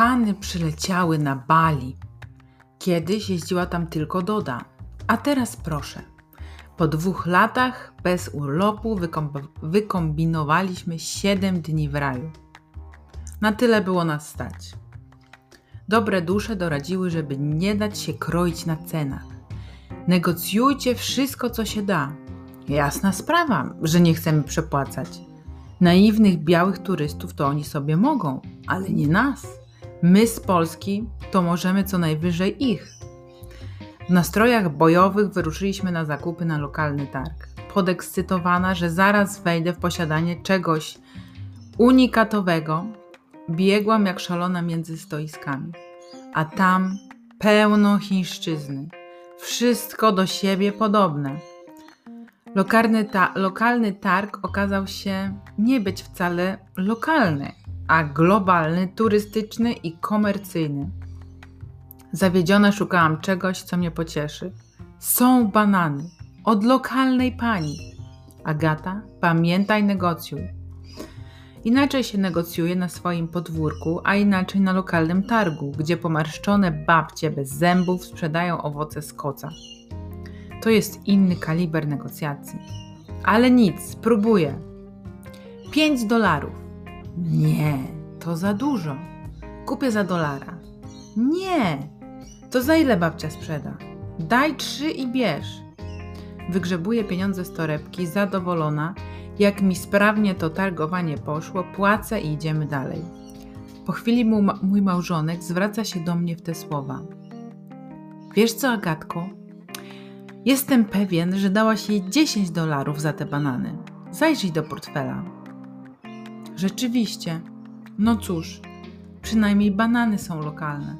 Pany przyleciały na Bali. Kiedyś jeździła tam tylko Doda, a teraz proszę. Po dwóch latach bez urlopu wykom- wykombinowaliśmy 7 dni w raju. Na tyle było nas stać. Dobre dusze doradziły, żeby nie dać się kroić na cenach. Negocjujcie wszystko, co się da. Jasna sprawa, że nie chcemy przepłacać. Naiwnych białych turystów to oni sobie mogą, ale nie nas. My z Polski to możemy co najwyżej ich. W nastrojach bojowych wyruszyliśmy na zakupy na lokalny targ. Podekscytowana, że zaraz wejdę w posiadanie czegoś unikatowego, biegłam jak szalona między stoiskami. A tam pełno chińszczyzny. Wszystko do siebie podobne. Lokalny, ta, lokalny targ okazał się nie być wcale lokalny, a globalny, turystyczny i komercyjny. Zawiedziona szukałam czegoś, co mnie pocieszy. Są banany od lokalnej pani. Agata, pamiętaj, negocjuj. Inaczej się negocjuje na swoim podwórku, a inaczej na lokalnym targu, gdzie pomarszczone babcie bez zębów sprzedają owoce z koca. To jest inny kaliber negocjacji. Ale nic, spróbuję. 5 dolarów. Nie, to za dużo. Kupię za dolara. Nie, to za ile babcia sprzeda? Daj trzy i bierz. Wygrzebuję pieniądze z torebki, zadowolona, jak mi sprawnie to targowanie poszło, płacę i idziemy dalej. Po chwili mój, małżonek zwraca się do mnie w te słowa. Wiesz co, Agatko? Jestem pewien, że dałaś jej 10 dolarów za te banany. Zajrzyj do portfela. Rzeczywiście. No cóż, przynajmniej banany są lokalne.